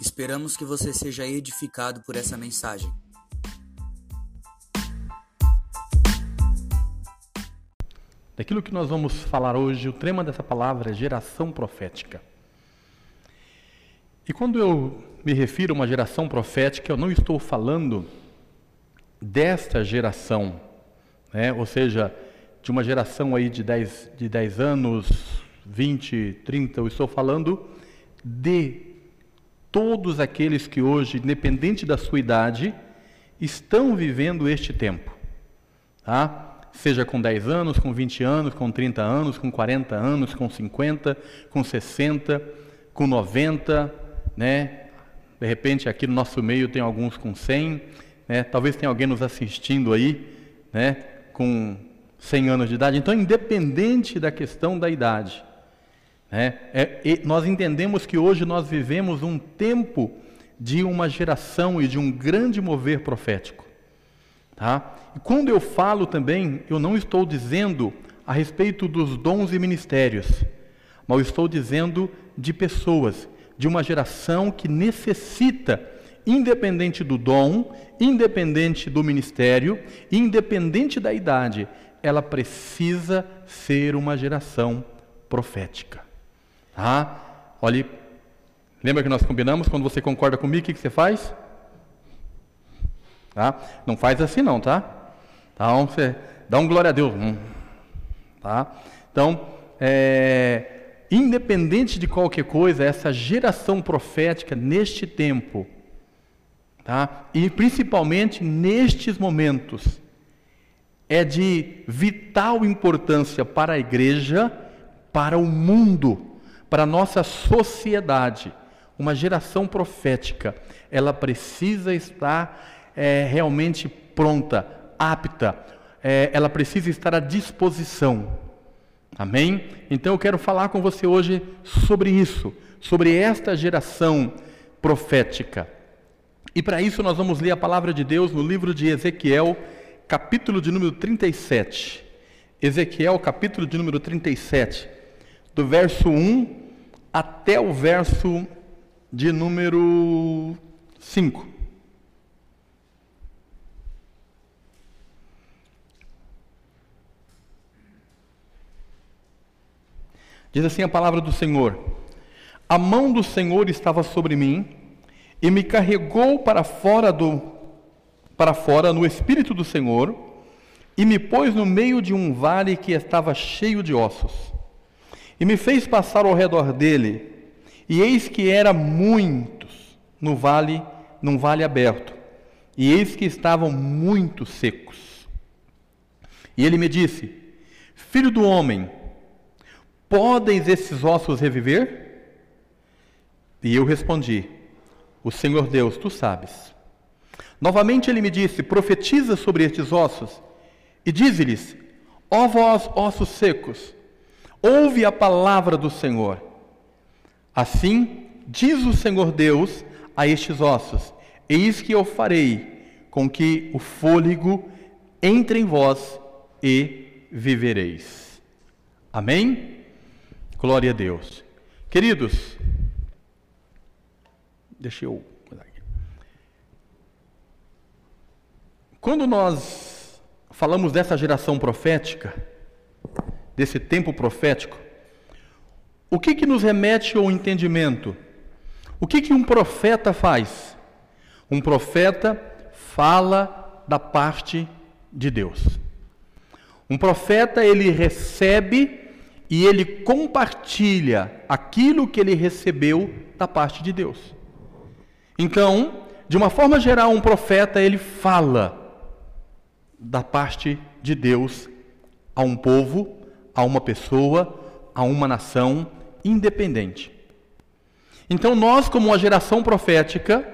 Esperamos que você seja edificado por essa mensagem. Daquilo que nós vamos falar hoje, o tema dessa palavra é geração profética. E quando eu me refiro a uma geração profética, eu não estou falando desta geração, né? ou seja, de uma geração aí de 10, de 10 anos, 20, 30, eu estou falando de todos aqueles que hoje, independente da sua idade, estão vivendo este tempo. Tá? Seja com 10 anos, com 20 anos, com 30 anos, com 40 anos, com 50, com 60, com 90, né? De repente aqui no nosso meio tem alguns com 100, né? Talvez tenha alguém nos assistindo aí, né? Com 100 anos de idade. Então, independente da questão da idade, né? É, nós entendemos que hoje nós vivemos um tempo de uma geração e de um grande mover profético. Tá? E quando eu falo também, eu não estou dizendo a respeito dos dons e ministérios, mas estou dizendo de pessoas, de uma geração que necessita, independente do dom, independente do ministério, independente da idade, ela precisa ser uma geração profética. Ah, olhe, lembra que nós combinamos? Quando você concorda comigo, o que, que você faz? Tá? Não faz assim não, tá? Então, você dá um glória a Deus. Hum. Tá? Então, é, independente de qualquer coisa, essa geração profética neste tempo, tá? e principalmente nestes momentos, é de vital importância para a igreja, para o mundo para a nossa sociedade, uma geração profética, ela precisa estar é, realmente pronta, apta, é, ela precisa estar à disposição. Amém? Então eu quero falar com você hoje sobre isso, sobre esta geração profética. E para isso nós vamos ler a palavra de Deus no livro de Ezequiel, capítulo de número 37. Ezequiel, capítulo de número 37 do verso 1 até o verso de número 5. Diz assim a palavra do Senhor: A mão do Senhor estava sobre mim e me carregou para fora do para fora no espírito do Senhor e me pôs no meio de um vale que estava cheio de ossos e me fez passar ao redor dele, e eis que era muitos no vale, num vale aberto, e eis que estavam muito secos. E ele me disse: Filho do homem, podem esses ossos reviver? E eu respondi: O Senhor Deus, tu sabes. Novamente ele me disse: Profetiza sobre estes ossos e dize-lhes: Ó vós, ossos secos, Ouve a palavra do Senhor. Assim diz o Senhor Deus a estes ossos: Eis que eu farei com que o fôlego entre em vós e vivereis. Amém? Glória a Deus. Queridos, deixa eu. Quando nós falamos dessa geração profética, desse tempo profético, o que, que nos remete ao entendimento? O que, que um profeta faz? Um profeta fala da parte de Deus. Um profeta, ele recebe e ele compartilha aquilo que ele recebeu da parte de Deus. Então, de uma forma geral, um profeta, ele fala da parte de Deus a um povo a uma pessoa, a uma nação independente. Então, nós, como uma geração profética,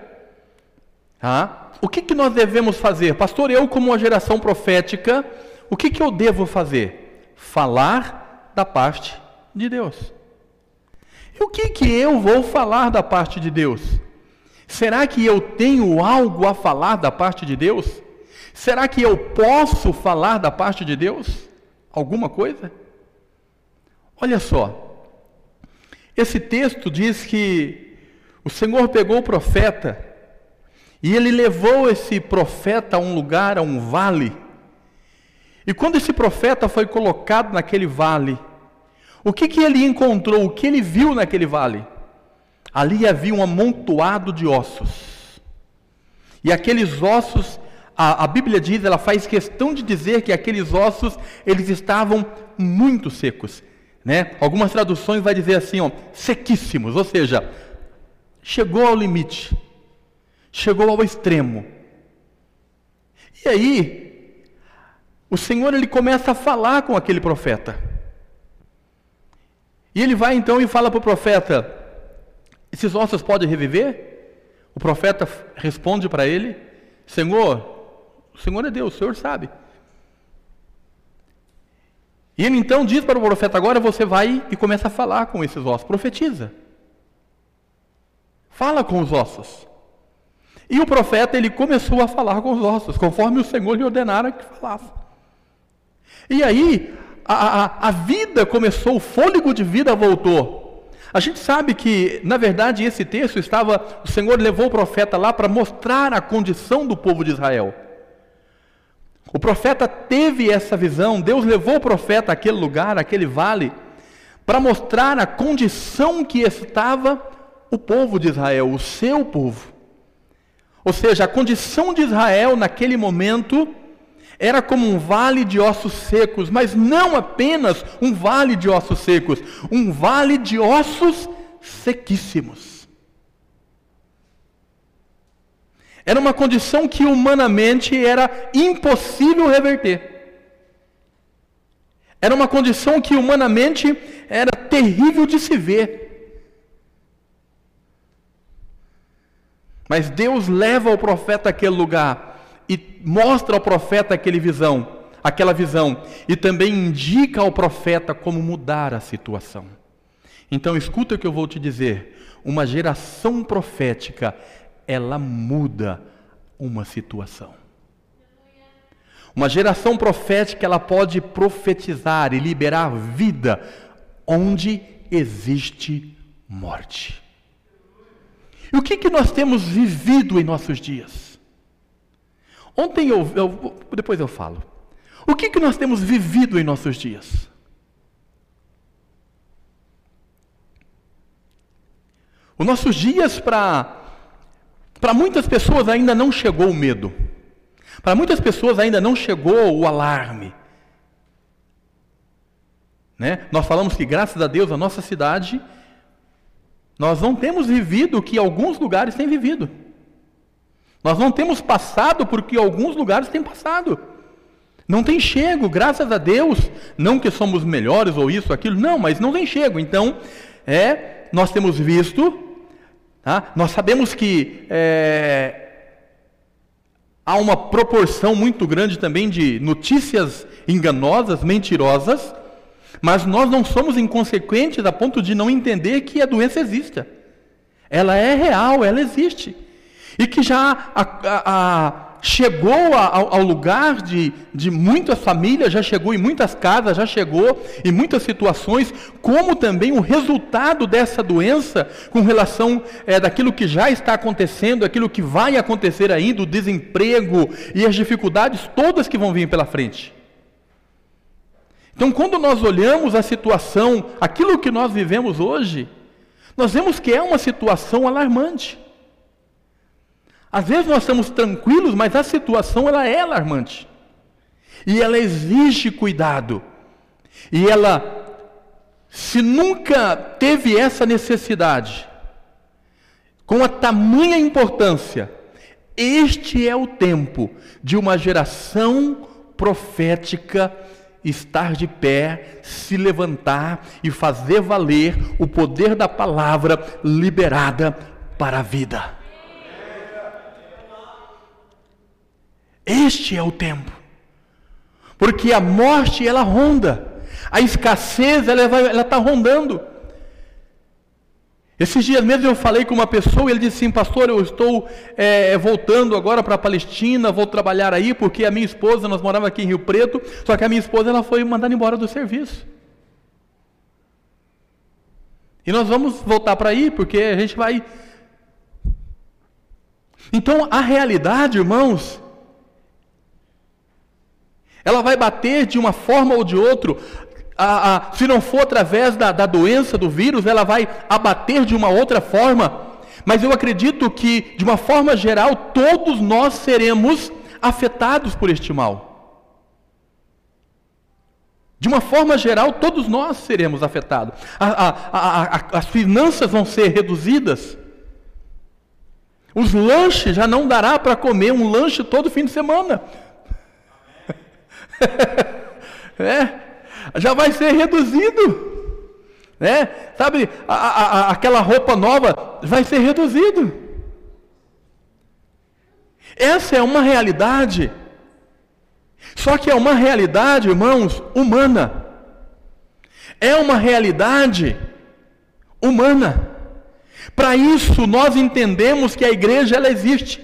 tá? o que, que nós devemos fazer? Pastor, eu, como uma geração profética, o que, que eu devo fazer? Falar da parte de Deus. E o que, que eu vou falar da parte de Deus? Será que eu tenho algo a falar da parte de Deus? Será que eu posso falar da parte de Deus? Alguma coisa? Olha só, esse texto diz que o Senhor pegou o profeta e ele levou esse profeta a um lugar, a um vale. E quando esse profeta foi colocado naquele vale, o que, que ele encontrou? O que ele viu naquele vale? Ali havia um amontoado de ossos. E aqueles ossos, a, a Bíblia diz, ela faz questão de dizer que aqueles ossos, eles estavam muito secos. Né? Algumas traduções vai dizer assim, ó, sequíssimos, ou seja, chegou ao limite, chegou ao extremo. E aí, o Senhor ele começa a falar com aquele profeta. E ele vai então e fala para o profeta: Esses ossos podem reviver? O profeta responde para ele: Senhor, o Senhor é Deus, o Senhor sabe. E ele então diz para o profeta: Agora você vai e começa a falar com esses ossos, profetiza. Fala com os ossos. E o profeta ele começou a falar com os ossos, conforme o Senhor lhe ordenara que falasse. E aí a, a, a vida começou, o fôlego de vida voltou. A gente sabe que, na verdade, esse texto estava, o Senhor levou o profeta lá para mostrar a condição do povo de Israel. O profeta teve essa visão, Deus levou o profeta àquele lugar, àquele vale, para mostrar a condição que estava o povo de Israel, o seu povo. Ou seja, a condição de Israel naquele momento era como um vale de ossos secos, mas não apenas um vale de ossos secos, um vale de ossos sequíssimos. Era uma condição que humanamente era impossível reverter. Era uma condição que humanamente era terrível de se ver. Mas Deus leva o profeta àquele lugar e mostra ao profeta aquele visão, aquela visão e também indica ao profeta como mudar a situação. Então escuta o que eu vou te dizer. Uma geração profética, ela muda uma situação. Uma geração profética, ela pode profetizar e liberar vida onde existe morte. E o que, que nós temos vivido em nossos dias? Ontem eu, eu depois eu falo. O que, que nós temos vivido em nossos dias? Os nossos dias, para muitas pessoas, ainda não chegou o medo. Para muitas pessoas, ainda não chegou o alarme. Né? Nós falamos que, graças a Deus, a nossa cidade nós não temos vivido o que alguns lugares têm vivido. Nós não temos passado por que alguns lugares têm passado. Não tem chego, graças a Deus. Não que somos melhores ou isso, aquilo, não, mas não tem chego. Então, é, nós temos visto, tá? nós sabemos que é, há uma proporção muito grande também de notícias enganosas, mentirosas, mas nós não somos inconsequentes a ponto de não entender que a doença existe. Ela é real, ela existe. E que já a, a, chegou ao, lugar de, de muitas famílias, já chegou em muitas casas, já chegou em muitas situações, como também o resultado dessa doença com relação é, daquilo que já está acontecendo, aquilo que vai acontecer ainda, o desemprego e as dificuldades todas que vão vir pela frente. Então, quando nós olhamos a situação, aquilo que nós vivemos hoje, nós vemos que é uma situação alarmante. Às vezes nós estamos tranquilos, mas a situação ela é alarmante. E ela exige cuidado. E ela, se nunca teve essa necessidade, com a tamanha importância, este é o tempo de uma geração profética estar de pé, se levantar e fazer valer o poder da palavra liberada para a vida. Este é o tempo. Porque a morte ela ronda, a escassez ela está rondando. Esses dias mesmo eu falei com uma pessoa e ele disse assim, pastor, eu estou é, voltando agora para a Palestina, vou trabalhar aí, porque a minha esposa, nós morávamos aqui em Rio Preto, só que a minha esposa ela foi mandada embora do serviço. E nós vamos voltar para aí, porque a gente vai Então a realidade, irmãos, ela vai bater de uma forma ou de outra. A, a, se não for através da, da doença, do vírus, ela vai abater de uma outra forma. Mas eu acredito que, de uma forma geral, todos nós seremos afetados por este mal. De uma forma geral, todos nós seremos afetados. A, as finanças vão ser reduzidas. Os lanches já não dará para comer um lanche todo fim de semana. é, já vai ser reduzido. Né? Sabe, a, a, aquela roupa nova vai ser reduzido. Essa é uma realidade. Só que é uma realidade, irmãos, humana. É uma realidade humana. Para isso nós entendemos que a igreja ela existe.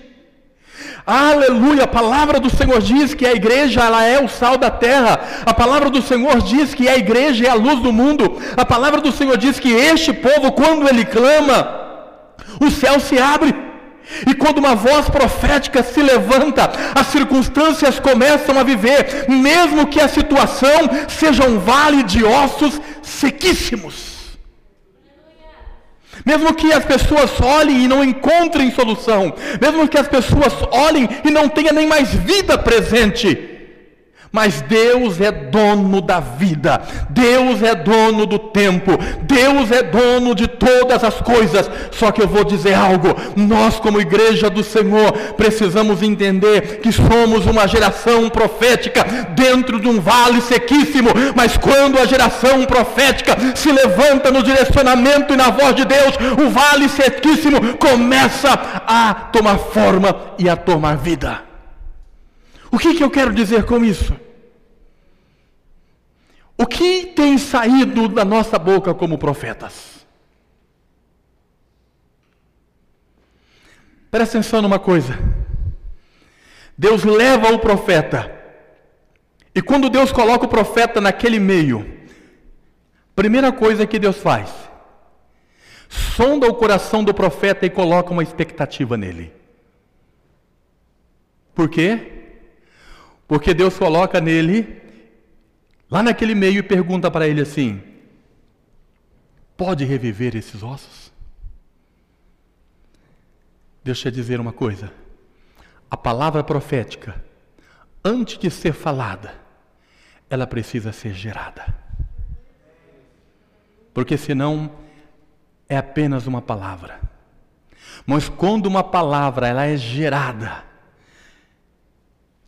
Aleluia! A palavra do Senhor diz que a igreja ela é o sal da terra. A palavra do Senhor diz que a igreja é a luz do mundo. A palavra do Senhor diz que este povo, quando ele clama, o céu se abre. E quando uma voz profética se levanta, as circunstâncias começam a viver, mesmo que a situação seja um vale de ossos sequíssimos. Mesmo que as pessoas olhem e não encontrem solução, mesmo que as pessoas olhem e não tenham nem mais vida presente, mas Deus é dono da vida, Deus é dono do tempo, Deus é dono de todas as coisas. Só que eu vou dizer algo: nós, como igreja do Senhor, precisamos entender que somos uma geração profética dentro de um vale sequíssimo. Mas quando a geração profética se levanta no direcionamento e na voz de Deus, o vale sequíssimo começa a tomar forma e a tomar vida. O que, que eu quero dizer com isso? O que tem saído da nossa boca como profetas? Presta atenção numa coisa. Deus leva o profeta. E quando Deus coloca o profeta naquele meio, primeira coisa que Deus faz, sonda o coração do profeta e coloca uma expectativa nele. Por quê? Porque Deus coloca nele, lá naquele meio, e pergunta para ele assim: pode reviver esses ossos? Deixa eu dizer uma coisa. A palavra profética, antes de ser falada, ela precisa ser gerada. Porque senão é apenas uma palavra. Mas quando uma palavra ela é gerada,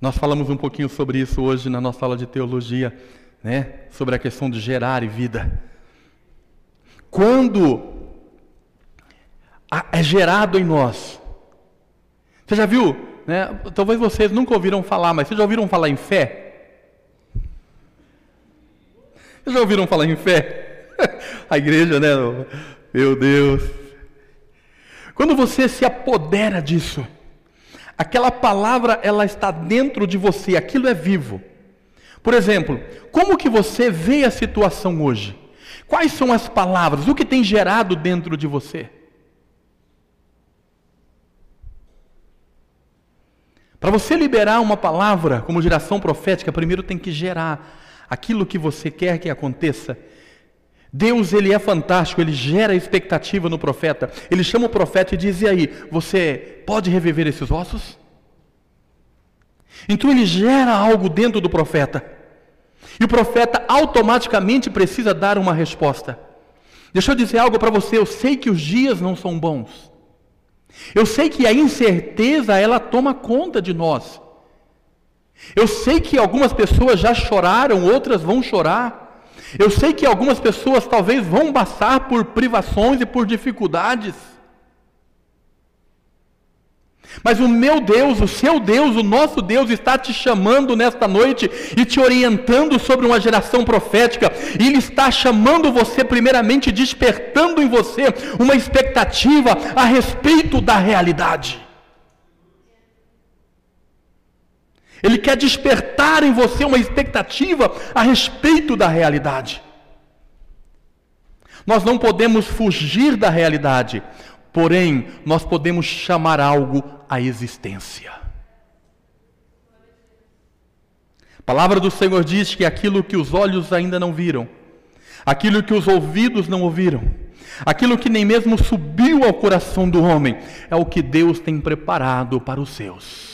nós falamos um pouquinho sobre isso hoje na nossa aula de teologia, né? Sobre a questão de gerar e vida. Quando é gerado em nós, você já viu? Né? Talvez vocês nunca ouviram falar, mas vocês já ouviram falar em fé? Vocês já ouviram falar em fé? a igreja, né? Meu Deus. Quando você se apodera disso, Aquela palavra ela está dentro de você, aquilo é vivo. Por exemplo, como que você vê a situação hoje? Quais são as palavras? O que tem gerado dentro de você? Para você liberar uma palavra como geração profética, primeiro tem que gerar aquilo que você quer que aconteça Deus ele é fantástico, ele gera expectativa no profeta. Ele chama o profeta e diz: "E aí, você pode reviver esses ossos?" Então ele gera algo dentro do profeta. E o profeta automaticamente precisa dar uma resposta. Deixa eu dizer algo para você, eu sei que os dias não são bons. Eu sei que a incerteza ela toma conta de nós. Eu sei que algumas pessoas já choraram, outras vão chorar. Eu sei que algumas pessoas talvez vão passar por privações e por dificuldades. Mas o meu Deus, o seu Deus, o nosso Deus está te chamando nesta noite e te orientando sobre uma geração profética. E Ele está chamando você, primeiramente, despertando em você uma expectativa a respeito da realidade. Ele quer despertar em você uma expectativa a respeito da realidade. Nós não podemos fugir da realidade, porém, nós podemos chamar algo à existência. A palavra do Senhor diz que aquilo que os olhos ainda não viram, aquilo que os ouvidos não ouviram, aquilo que nem mesmo subiu ao coração do homem, é o que Deus tem preparado para os seus.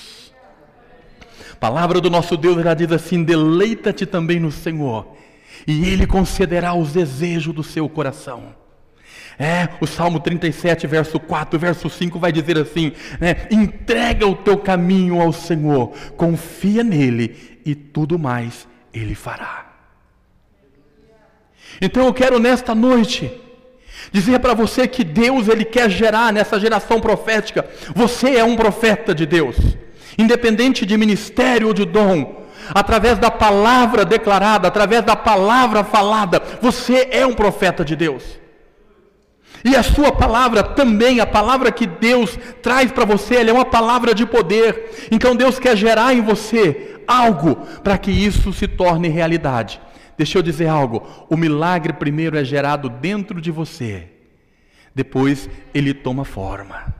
Palavra do nosso Deus já diz assim: deleita-te também no Senhor, e Ele concederá os desejos do seu coração. É, o Salmo 37, verso 4, verso 5 vai dizer assim: né, entrega o teu caminho ao Senhor, confia nele e tudo mais ele fará. Então eu quero nesta noite dizer para você que Deus ele quer gerar nessa geração profética. Você é um profeta de Deus, independente de ministério ou de dom. Através da palavra declarada, através da palavra falada, você é um profeta de Deus. E a sua palavra também, a palavra que Deus traz para você, ela é uma palavra de poder. Então Deus quer gerar em você algo para que isso se torne realidade. Deixa eu dizer algo: o milagre primeiro é gerado dentro de você, depois ele toma forma.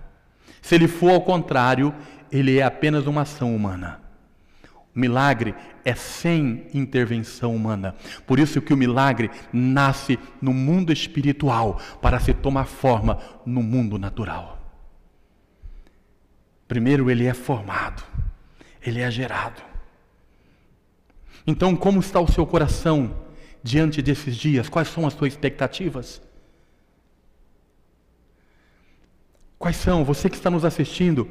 Se ele for ao contrário, ele é apenas uma ação humana. Milagre é sem intervenção humana. Por isso que o milagre nasce no mundo espiritual para se tomar forma no mundo natural. Primeiro ele é formado, ele é gerado. Então, como está o seu coração diante desses dias? Quais são as suas expectativas? Quais são, você que está nos assistindo,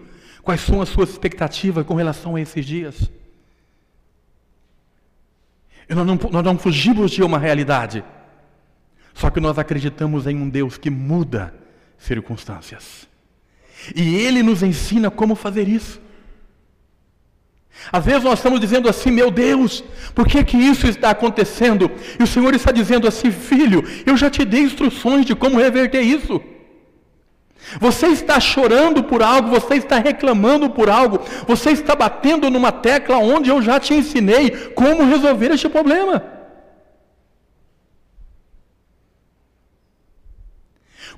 quais são as suas expectativas com relação a esses dias? Nós não, nós não fugimos de uma realidade. Só que nós acreditamos em um Deus que muda circunstâncias. E Ele nos ensina como fazer isso. Às vezes nós estamos dizendo assim, meu Deus, por que que isso está acontecendo? E o Senhor está dizendo assim, filho, eu já te dei instruções de como reverter isso. Você está chorando por algo, você está reclamando por algo, você está batendo numa tecla onde eu já te ensinei como resolver este problema.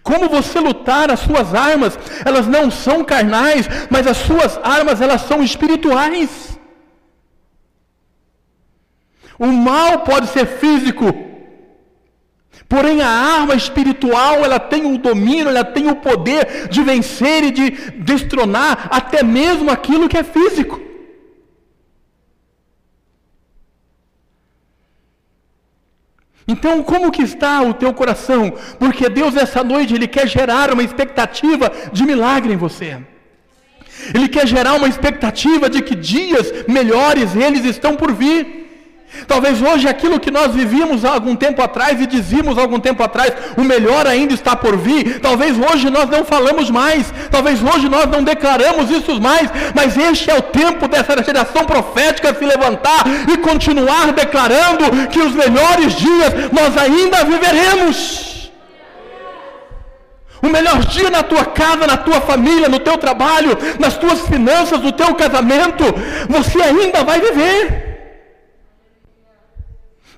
Como você lutar as suas armas, elas não são carnais, mas as suas armas elas são espirituais. O mal pode ser físico, Porém, a arma espiritual, ela tem o domínio, ela tem o poder de vencer e de destronar até mesmo aquilo que é físico. Então, como que está o teu coração? Porque Deus essa noite ele quer gerar uma expectativa de milagre em você. Ele quer gerar uma expectativa de que dias melhores eles estão por vir. Talvez hoje aquilo que nós vivíamos há algum tempo atrás e dizíamos há algum tempo atrás, o melhor ainda está por vir. Talvez hoje nós não falamos mais, talvez hoje nós não declaramos isso mais, mas este é o tempo dessa geração profética se levantar e continuar declarando que os melhores dias nós ainda viveremos. O melhor dia na tua casa, na tua família, no teu trabalho, nas tuas finanças, no teu casamento, você ainda vai viver.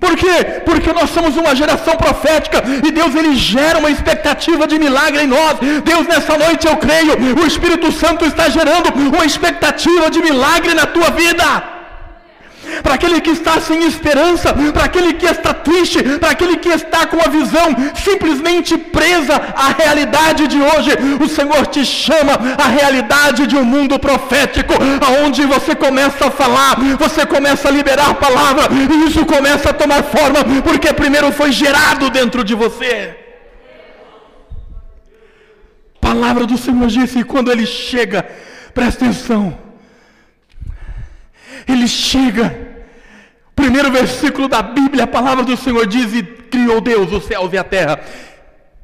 Por quê? Porque nós somos uma geração profética e Deus ele gera uma expectativa de milagre em nós. Deus nessa noite eu creio, o Espírito Santo está gerando uma expectativa de milagre na tua vida para aquele que está sem esperança, para aquele que está triste, para aquele que está com a visão simplesmente presa à realidade de hoje. O Senhor te chama à realidade de um mundo profético, aonde você começa a falar, você começa a liberar a palavra, e isso começa a tomar forma, porque primeiro foi gerado dentro de você. A palavra do Senhor disse, e quando ele chega, presta atenção, ele chega. Primeiro versículo da Bíblia, a palavra do Senhor diz: E criou Deus os céus e a terra.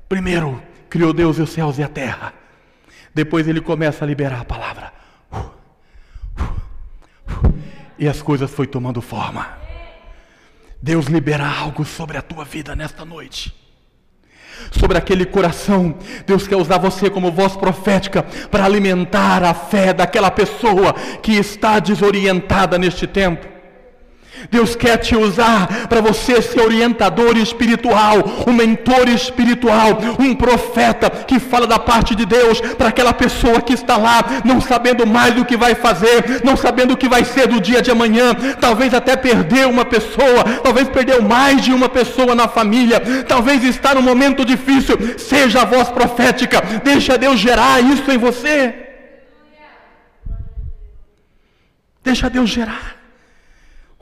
Primeiro, criou Deus os céus e a terra. Depois ele começa a liberar a palavra. E as coisas foi tomando forma. Deus libera algo sobre a tua vida nesta noite. Sobre aquele coração, Deus quer usar você como voz profética para alimentar a fé daquela pessoa que está desorientada neste tempo. Deus quer te usar para você ser orientador espiritual, um mentor espiritual, um profeta que fala da parte de Deus para aquela pessoa que está lá, não sabendo mais do que vai fazer, não sabendo o que vai ser do dia de amanhã, talvez até perder uma pessoa, talvez perdeu mais de uma pessoa na família, talvez está num momento difícil. Seja a voz profética, deixa Deus gerar isso em você. Deixa Deus gerar.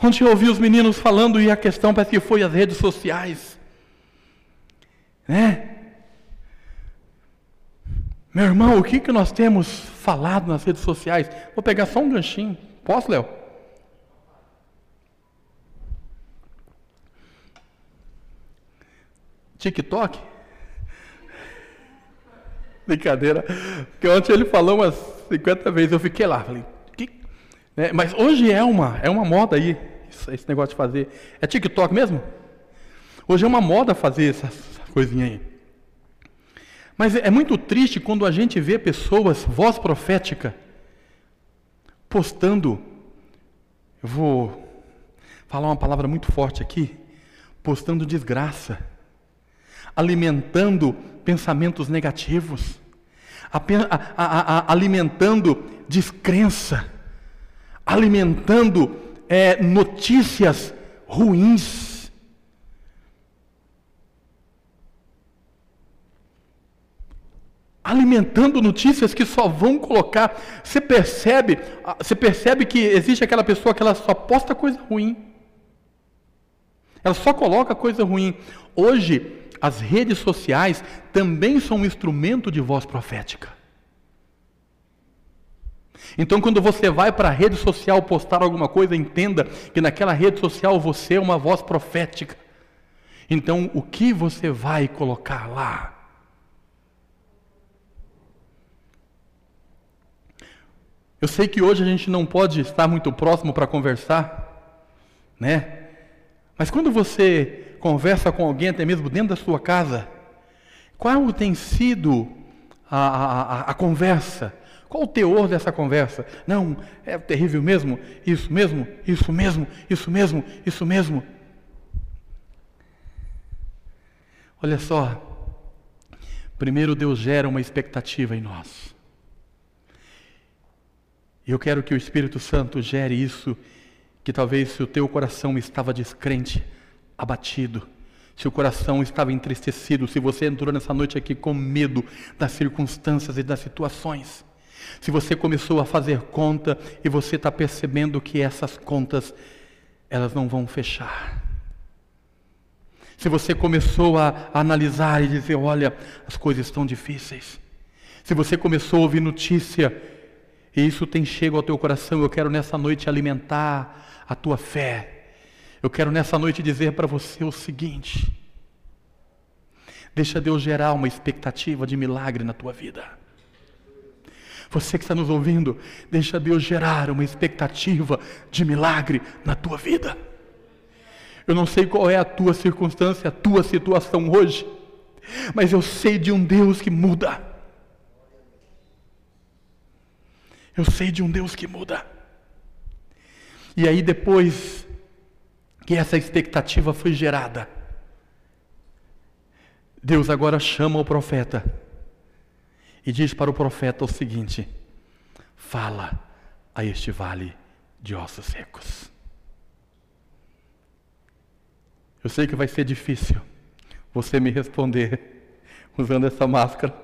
Ontem eu ouvi os meninos falando e a questão parece que foi as redes sociais. Né? Meu irmão, o que, que nós temos falado nas redes sociais? Vou pegar só um ganchinho. Posso, Léo? TikTok? Brincadeira. Porque ontem ele falou umas 50 vezes, eu fiquei lá, falei, né? Mas hoje é uma, é uma moda aí, esse negócio de fazer. É TikTok mesmo? Hoje é uma moda fazer essas coisinhas aí. Mas é muito triste quando a gente vê pessoas, voz profética, postando. Eu vou falar uma palavra muito forte aqui. Postando desgraça, alimentando pensamentos negativos, a, a, a, alimentando descrença alimentando é, notícias ruins. Alimentando notícias que só vão colocar. Você percebe, você percebe que existe aquela pessoa que ela só posta coisa ruim. Ela só coloca coisa ruim. Hoje, as redes sociais também são um instrumento de voz profética. Então, quando você vai para a rede social postar alguma coisa, entenda que naquela rede social você é uma voz profética. Então, o que você vai colocar lá? Eu sei que hoje a gente não pode estar muito próximo para conversar, né? Mas quando você conversa com alguém, até mesmo dentro da sua casa, qual tem sido a, a, a conversa? Qual o teor dessa conversa? Não, é terrível mesmo? Isso mesmo? Isso mesmo? Isso mesmo? Isso mesmo? Olha só. Primeiro Deus gera uma expectativa em nós. E eu quero que o Espírito Santo gere isso, que talvez se o teu coração estava descrente, abatido, se o coração estava entristecido, se você entrou nessa noite aqui com medo das circunstâncias e das situações, se você começou a fazer conta e você está percebendo que essas contas elas não vão fechar. Se você começou a, analisar e dizer, olha, as coisas estão difíceis. Se você começou a ouvir notícia e isso tem chego ao teu coração, eu quero nessa noite alimentar a tua fé. Eu quero nessa noite dizer para você o seguinte: deixa Deus gerar uma expectativa de milagre na tua vida. Você que está nos ouvindo, deixa Deus gerar uma expectativa de milagre na tua vida. Eu não sei qual é a tua circunstância, a tua situação hoje, mas eu sei de um Deus que muda. Eu sei de um Deus que muda. E aí, depois que essa expectativa foi gerada, Deus agora chama o profeta e diz para o profeta o seguinte: Fala a este vale de ossos secos. Eu sei que vai ser difícil você me responder usando essa máscara,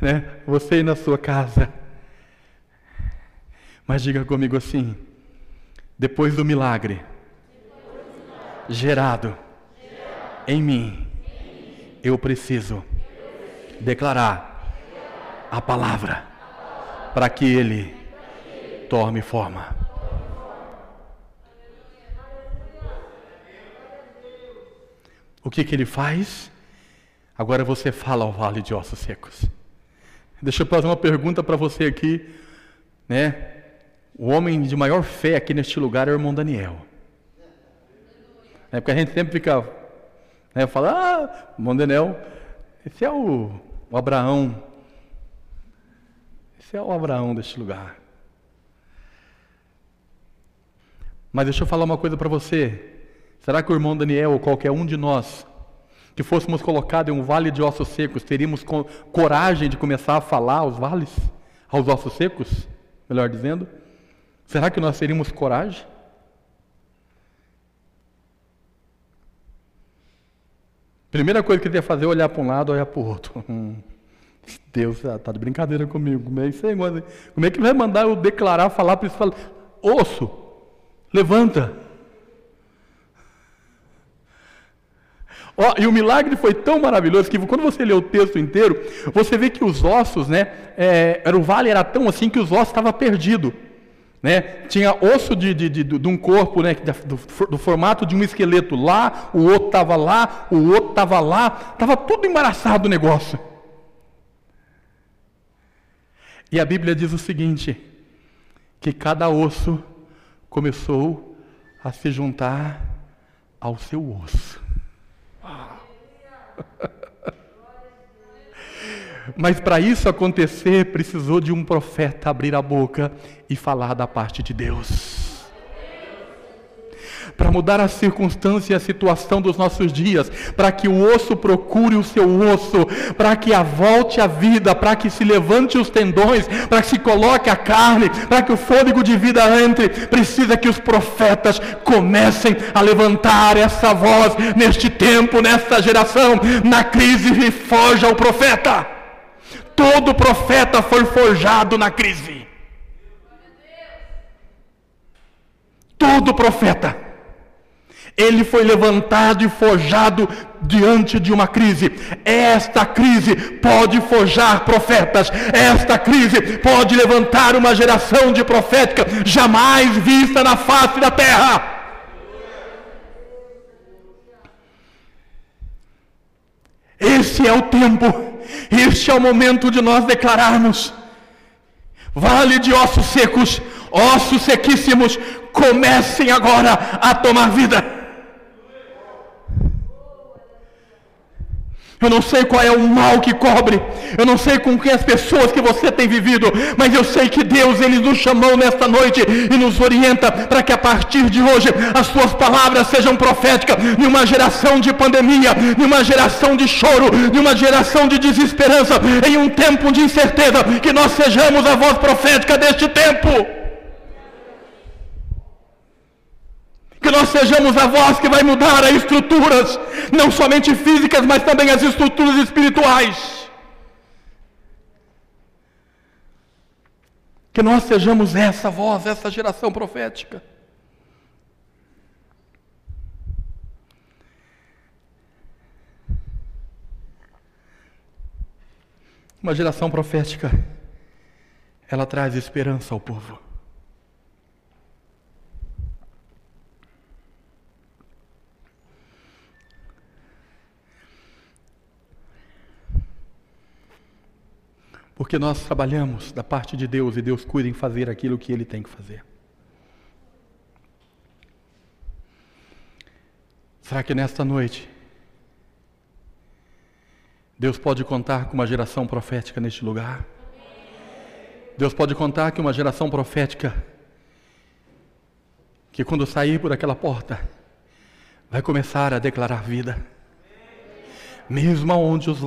né? Você ir na sua casa. Mas diga comigo assim: depois do milagre, gerado, em mim, eu preciso declarar a palavra para que ele tome forma. O que, que ele faz? Agora você fala ao vale de ossos secos. Deixa eu fazer uma pergunta para você aqui, né? O homem de maior fé aqui neste lugar é o irmão Daniel. É porque a gente sempre fica, né, fala, ah, irmão Daniel, esse é o, o Abraão esse é o Abraão deste lugar. Mas deixa eu falar uma coisa para você. Será que o irmão Daniel ou qualquer um de nós que fôssemos colocados em um vale de ossos secos, teríamos coragem de começar a falar aos vales, aos ossos secos, melhor dizendo? Será que nós teríamos coragem? Primeira coisa que ele ia fazer é olhar para um lado, olhar para o outro. Deus está de brincadeira comigo. Como é, isso aí, como é que vai mandar eu declarar, falar para isso? Falar, Osso, levanta. Oh, e o milagre foi tão maravilhoso que quando você lê o texto inteiro, você vê que os ossos, né, é, era, o vale era tão assim que os ossos estavam perdidos. Né? Tinha osso de, de, de, de um corpo, né, do, do, formato de um esqueleto lá, o outro estava lá, o outro estava lá, estava tudo embaraçado o negócio. E a Bíblia diz o seguinte: que cada osso começou a se juntar ao seu osso. Mas para isso acontecer, precisou de um profeta abrir a boca e falar da parte de Deus. Para mudar a circunstância e a situação dos nossos dias, para que o osso procure o seu osso, para que a volte a vida, para que se levante os tendões, para que se coloque a carne, para que o fôlego de vida entre, precisa que os profetas comecem a levantar essa voz neste tempo, nesta geração. Na crise, foja o profeta. Todo profeta foi forjado na crise. Todo profeta. Ele foi levantado e forjado diante de uma crise. Esta crise pode forjar profetas. Esta crise pode levantar uma geração de profética jamais vista na face da terra. Esse é o tempo este é o momento de nós declararmos: Vale de ossos secos, ossos sequíssimos, comecem agora a tomar vida. Eu não sei qual é o mal que cobre. Eu não sei com quem as pessoas que você tem vivido, mas eu sei que Deus ele nos chamou nesta noite e nos orienta para que a partir de hoje as suas palavras sejam proféticas em uma geração de pandemia, em uma geração de choro, em uma geração de desesperança, em um tempo de incerteza, que nós sejamos a voz profética deste tempo. Que nós sejamos a voz que vai mudar as estruturas, não somente físicas, mas também as estruturas espirituais. Que nós sejamos essa voz, essa geração profética. Uma geração profética, ela traz esperança ao povo. Porque nós trabalhamos da parte de Deus e Deus cuida em fazer aquilo que Ele tem que fazer. Será que nesta noite Deus pode contar com uma geração profética neste lugar? Deus pode contar com uma geração profética que quando sair por aquela porta vai começar a declarar vida. Mesmo onde os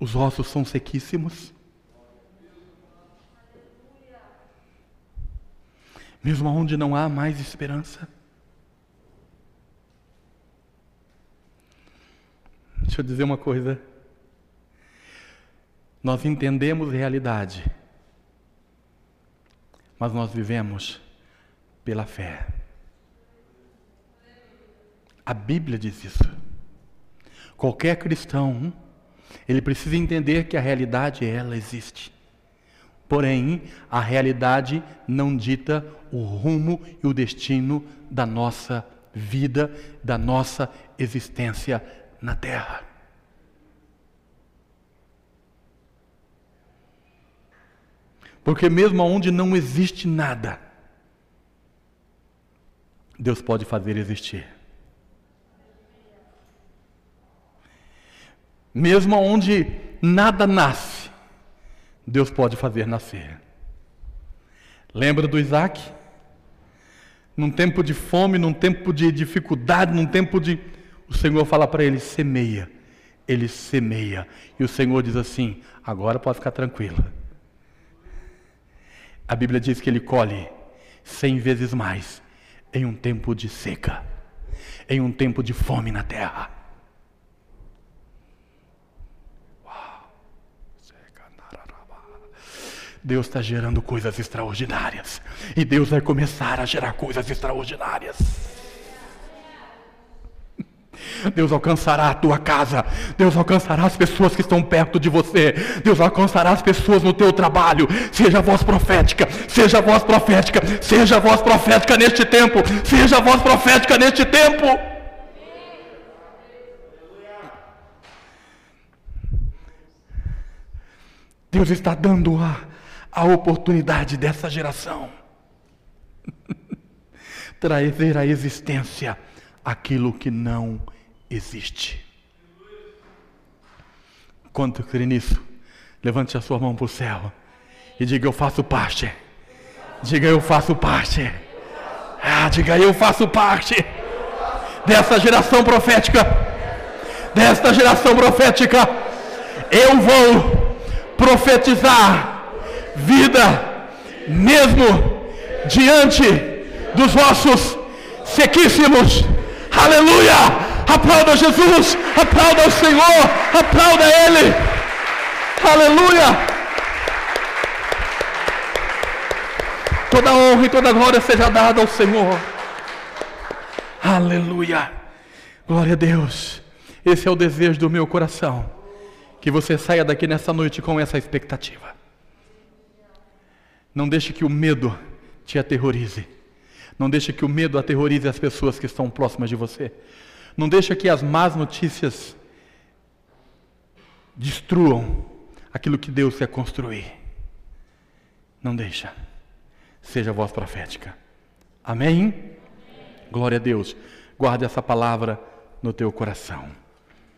os ossos são sequíssimos, mesmo onde não há mais esperança. Deixa eu dizer uma coisa. Nós entendemos realidade, mas nós vivemos pela fé. A Bíblia diz isso. Qualquer cristão, ele precisa entender que a realidade ela existe. Porém, a realidade não dita o rumo e o destino da nossa vida, da nossa existência na terra. Porque mesmo onde não existe nada, Deus pode fazer existir. Mesmo onde nada nasce, Deus pode fazer nascer. Lembra do Isaac? num tempo de fome, num tempo de dificuldade, num tempo de. O Senhor fala para ele: semeia. Ele semeia. E o Senhor diz assim: agora pode ficar tranquila. A Bíblia diz que ele colhe cem vezes mais em um tempo de seca, em um tempo de fome na terra. Deus está gerando coisas extraordinárias. E Deus vai começar a gerar coisas extraordinárias. Deus alcançará a tua casa, Deus alcançará as pessoas que estão perto de você, Deus alcançará as pessoas no teu trabalho. Seja voz profética, seja voz profética, seja voz profética neste tempo, seja voz profética neste tempo. Deus está dando a, a oportunidade dessa geração trazer à existência aquilo que não existe. Quanto crê nisso? Levante a sua mão para o céu e diga: Eu faço parte. Diga: Eu faço parte. Ah, diga: Eu faço parte dessa geração profética. Desta geração profética. Eu vou profetizar vida, mesmo diante dos vossos sequíssimos. Aleluia! Aplauda Jesus, aplauda o Senhor, aplauda Ele. Aleluia! Toda honra e toda glória seja dada ao Senhor. Aleluia! Glória a Deus. Esse é o desejo do meu coração. Que você saia daqui nessa noite com essa expectativa. Não deixe que o medo te aterrorize. Não deixe que o medo aterrorize as pessoas que estão próximas de você. Não deixa que as más notícias destruam aquilo que Deus quer construir. Não deixa. Seja voz profética. Amém? Glória a Deus. Guarde essa palavra no teu coração.